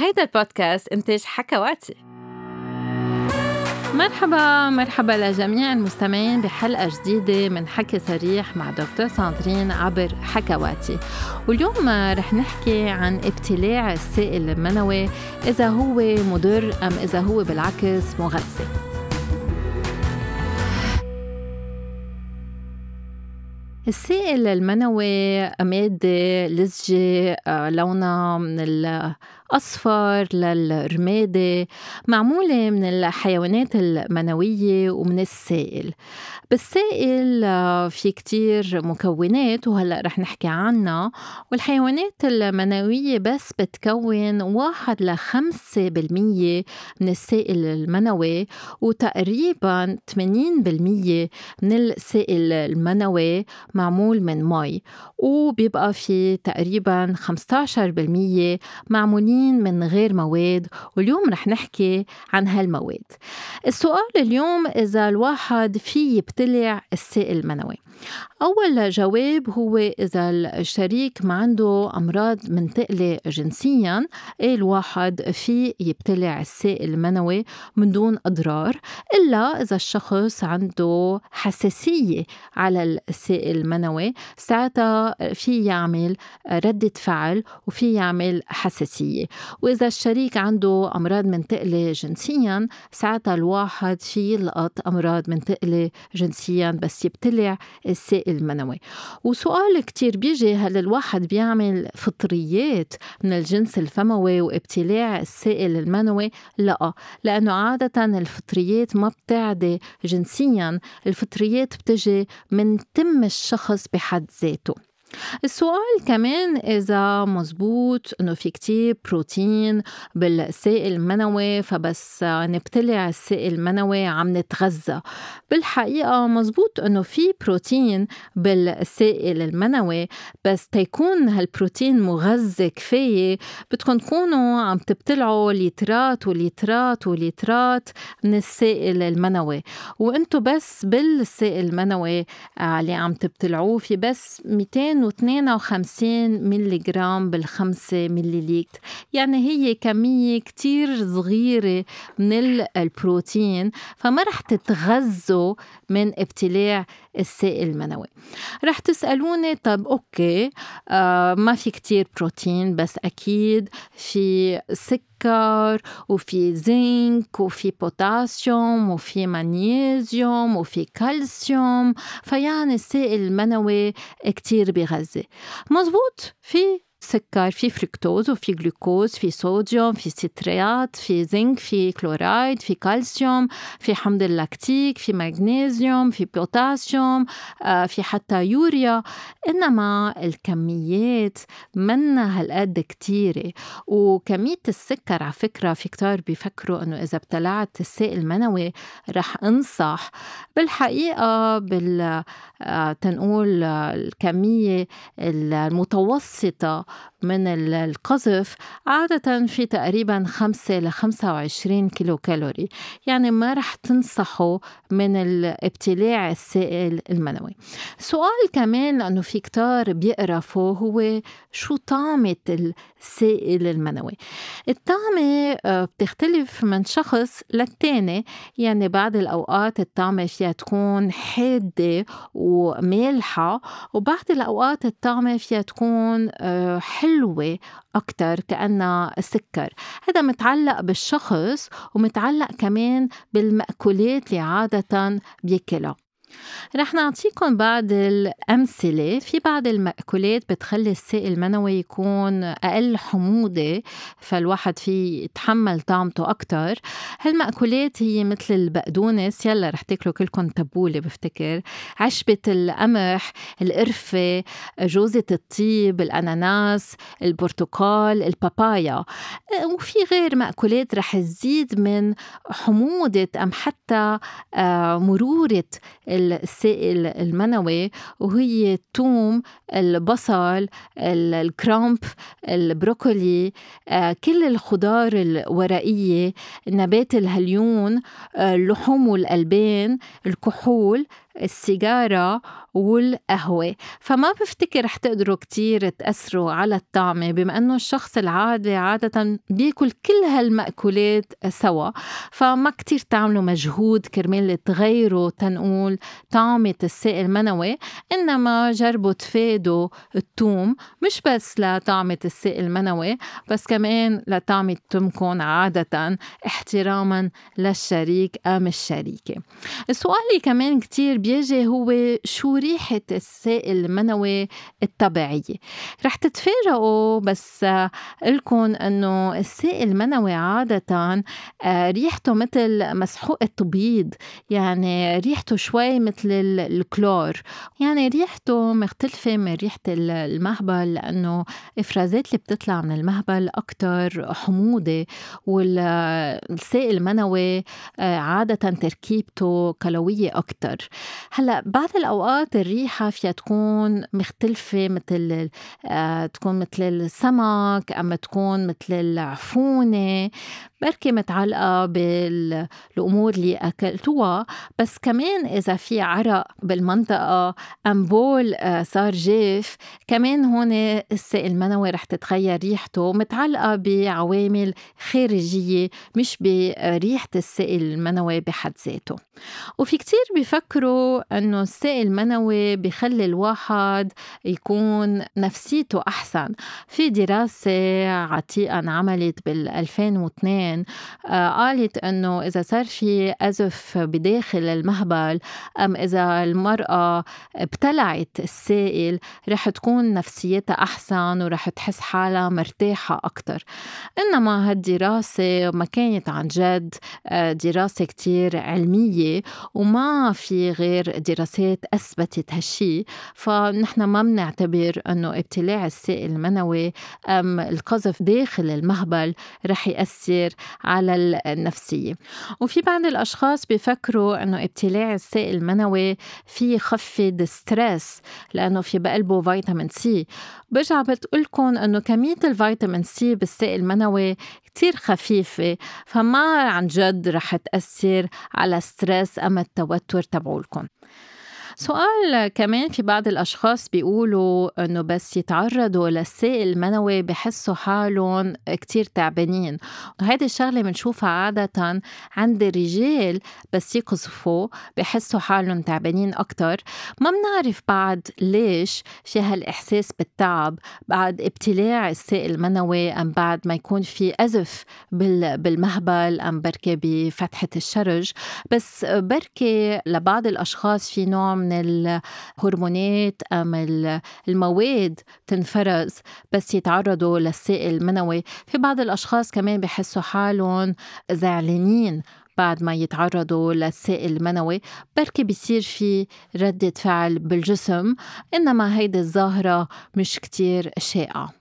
هيدا البودكاست إنتاج حكواتي. مرحبا مرحبا لجميع المستمعين بحلقة جديدة من حكي صريح مع دكتور ساندرين عبر حكواتي. واليوم رح نحكي عن ابتلاع السائل المنوي إذا هو مضر أم إذا هو بالعكس مغذي. السائل المنوي مادة لزجة آه، لونها من الأصفر للرمادي معمولة من الحيوانات المنوية ومن السائل. بالسائل آه، في كتير مكونات وهلأ رح نحكي عنها. والحيوانات المنوية بس بتكون واحد لخمسة بالمية من السائل المنوي وتقريبا 80% من السائل المنوي معمول من مي. وبيبقى في تقريبا 15% معمولين من غير مواد واليوم رح نحكي عن هالمواد. السؤال اليوم إذا الواحد في يبتلع السائل المنوي. أول جواب هو إذا الشريك ما عنده أمراض منتقلة جنسيا إيه الواحد في يبتلع السائل المنوي من دون أضرار؟ إلا إذا الشخص عنده حساسية على السائل المنوي ساعتها في يعمل ردة فعل وفي يعمل حساسية. وإذا الشريك عنده أمراض منتقلة جنسيا ساعتها الواحد في يلقط أمراض منتقلة جنسيا بس يبتلع السائل المنوي. وسؤال كتير بيجي هل الواحد بيعمل فطريات من الجنس الفموي وابتلاع السائل المنوي؟ لا لأنه عادة الفطريات ما بتعدي جنسيا الفطريات بتجي من تم الشخص بحد ذاته. السؤال كمان إذا مزبوط إنه في كتير بروتين بالسائل المنوي فبس نبتلع السائل المنوي عم نتغذى. بالحقيقة مزبوط إنه في بروتين بالسائل المنوي بس تيكون هالبروتين مغذي كفاية. بدكم تكونوا عم تبتلعوا لترات ولترات ولترات من السائل المنوي. وإنتو بس بالسائل المنوي اللي عم تبتلعوه في بس 200 252 ملي جرام بالخمسة ملي لتر يعني هي كمية كتير صغيرة من البروتين فما رح تتغذوا من ابتلاع السائل المنوي. رح تسألوني طب okay آه ما في كتير بروتين بس أكيد في سكر وفي زنك وفي بوتاسيوم وفي مغنيسيوم وفي كالسيوم فيعني السائل المنوي كتير بغذي مزبوط في سكر في فركتوز وفي جلوكوز في صوديوم في ستريات في زنك في كلورايد في كالسيوم في حمض اللاكتيك في مغنيسيوم في بوتاسيوم في حتى يوريا إنما الكميات منا هالقد كتيرة وكمية السكر على فكرة في كتار بيفكروا إنه إذا ابتلعت السائل المنوي رح أنصح بالحقيقة بال تنقول الكمية المتوسطة من القذف عادة في تقريبا 5 ل 25 كيلو كالوري يعني ما رح تنصحوا من الابتلاع السائل المنوي. سؤال كمان لأنه في كتار بيقرفوا هو شو طعمة السائل المنوي. الطعمة آه، بتختلف من شخص للتاني. يعني بعض الأوقات الطعمة فيها تكون حادة ومالحة وبعض الأوقات الطعمة فيها تكون آه، حلوة أكتر كأنها سكر. هذا متعلق بالشخص ومتعلق كمان بالمأكولات اللي عادة بياكلها. رح نعطيكم بعض الأمثلة. في بعض المأكولات بتخلي السائل المنوي يكون أقل حموضة فالواحد في يتحمل طعمته أكتر. هالمأكولات هي مثل البقدونس. يلا رح تاكلوا كلكم تبولة بفتكر. عشبة القمح القرفة جوزة الطيب الأناناس البرتقال البابايا. وفي غير مأكولات رح تزيد من حموضة أم حتى آه، مرورة السائل المنوي وهي الثوم البصل الكرامب البروكولي آه، كل الخضار الورقية نبات الهليون آه، اللحوم والألبان الكحول السيجارة والقهوة. فما بفتكر رح تقدروا كتير تأثروا على الطعمة بما أنه الشخص العادي عادة بيأكل كل هالمأكولات سوا. فما كتير تعملوا مجهود كرمال تغيروا تنقول طعمة السائل المنوي إنما جربوا تفادوا التوم مش بس لطعمة السائل المنوي بس كمان لطعمة تمكن عادة احتراما للشريك أم الشريكة. السؤال كمان كتير بيجي هو شو ريحة السائل المنوي الطبيعية رح تتفاجئوا بس لكم إنه السائل المنوي عادة آه، ريحته مثل مسحوق التبيض يعني ريحته شوي مثل الكلور. يعني ريحته مختلفة من ريحة المهبل لأنه إفرازات اللي بتطلع من المهبل أكتر حموضة والسائل المنوي آه، عادة تركيبته كلوية أكتر. هلأ بعض الأوقات الريحة فيها تكون مختلفة مثل آه، تكون مثل السمك أما تكون مثل العفونة. بركي متعلقة بالأمور اللي أكلتوها. بس كمان إذا في عرق بالمنطقة أم بول آه، صار جاف كمان هون السائل المنوي رح تتغير ريحته. متعلقة بعوامل خارجية مش بريحة السائل المنوي بحد ذاته. وفي كتير بيفكروا أنه السائل المنوي بخلي الواحد يكون نفسيته أحسن. في دراسة عتيقة انعملت بال 2002 آه، قالت أنه إذا صار في أزف بداخل المهبل أم إذا المرأة ابتلعت السائل رح تكون نفسيتها أحسن ورح تحس حالها مرتاحة أكتر. إنما هالدراسة ما كانت عن جد آه، دراسة كتير علمية وما في غير دراسات أثبتت هالشي. فنحن ما بنعتبر أنه ابتلاع السائل المنوي أم القذف داخل المهبل رح يأثر على النفسية. وفي بعض الأشخاص بيفكروا أنه ابتلاع السائل المنوي في يخفض stress لأنه في بقلبه فيتامين سي برجع بتقولكم أنه كمية الفيتامين سي بالسائل المنوي كتير خفيفة فما عن جد رح تأثر على ستريس أما التوتر تبعولكم سؤال كمان في بعض الأشخاص بيقولوا إنه بس يتعرضوا للسائل المنوي بحسوا حالهم كتير تعبانين. وهيدي الشغلة بنشوفها عادة عند الرجال بس يقذفوا بحسوا حالهم تعبانين أكتر. ما بنعرف بعد ليش في هالإحساس بالتعب بعد ابتلاع السائل المنوي أم بعد ما يكون في أزف بالمهبل أم بركة بفتحة الشرج. بس بركة لبعض الأشخاص في نوع من من الهرمونات أم المواد تنفرز بس يتعرضوا للسائل المنوي في بعض الأشخاص كمان بحسوا حالهم زعلانين بعد ما يتعرضوا للسائل المنوي بركي بيصير في ردة فعل بالجسم إنما هيدي الظاهرة مش كتير شائعة.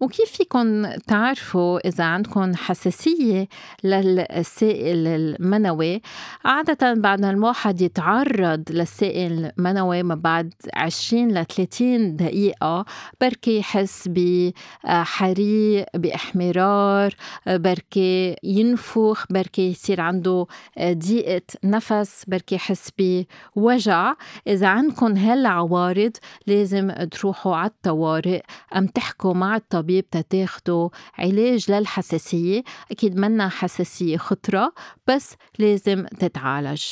وكيف فيكم تعرفوا إذا عندكم حساسية للسائل المنوي؟ عادة بعد الواحد يتعرض للسائل المنوي ما بعد 20 ل 30 دقيقة بركي يحس بحريق بإحمرار بركي ينفخ بركي يصير عنده ضيقة نفس بركي يحس بوجع. إذا عندكم هالعوارض لازم تروحوا على الطوارئ أم تحكوا مع الطبيب الطبيب تتاخدوا علاج للحساسية. أكيد منا حساسية خطرة بس لازم تتعالج.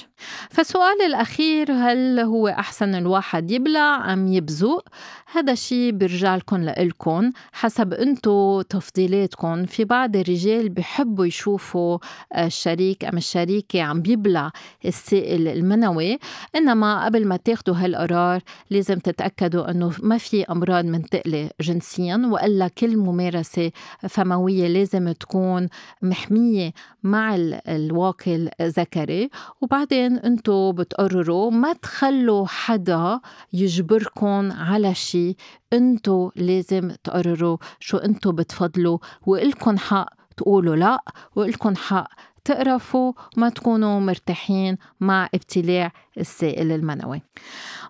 فالسؤال الأخير هل هو أحسن الواحد يبلع أم يبزق هذا الشيء بيرجع لكم لإلكم. حسب أنتو تفضيلاتكم في بعض الرجال بحبوا يشوفوا الشريك أم الشريكة عم بيبلع السائل المنوي. إنما قبل ما تاخدوا هالقرار لازم تتأكدوا أنه ما في أمراض منتقلة جنسيا وإلا كل ممارسة فموية لازم تكون محمية مع الواقي الذكري. وبعدين انتو بتقرروا ما تخلوا حدا يجبركم على شيء انتو لازم تقرروا شو انتو بتفضلوا. وإلكن حق تقولوا لا وإلكن حق تقرفوا وما تكونوا مرتاحين مع ابتلاع السائل المنوي.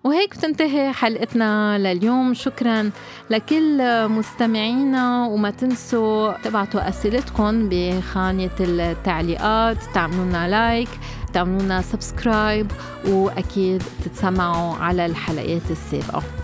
وهيك بتنتهي حلقتنا لليوم. شكرا لكل مستمعينا وما تنسوا تبعتوا أسئلتكم بخانة التعليقات. تعملوا لنا like تعملوا لنا subscribe وأكيد تتسمعوا على الحلقات السابقة.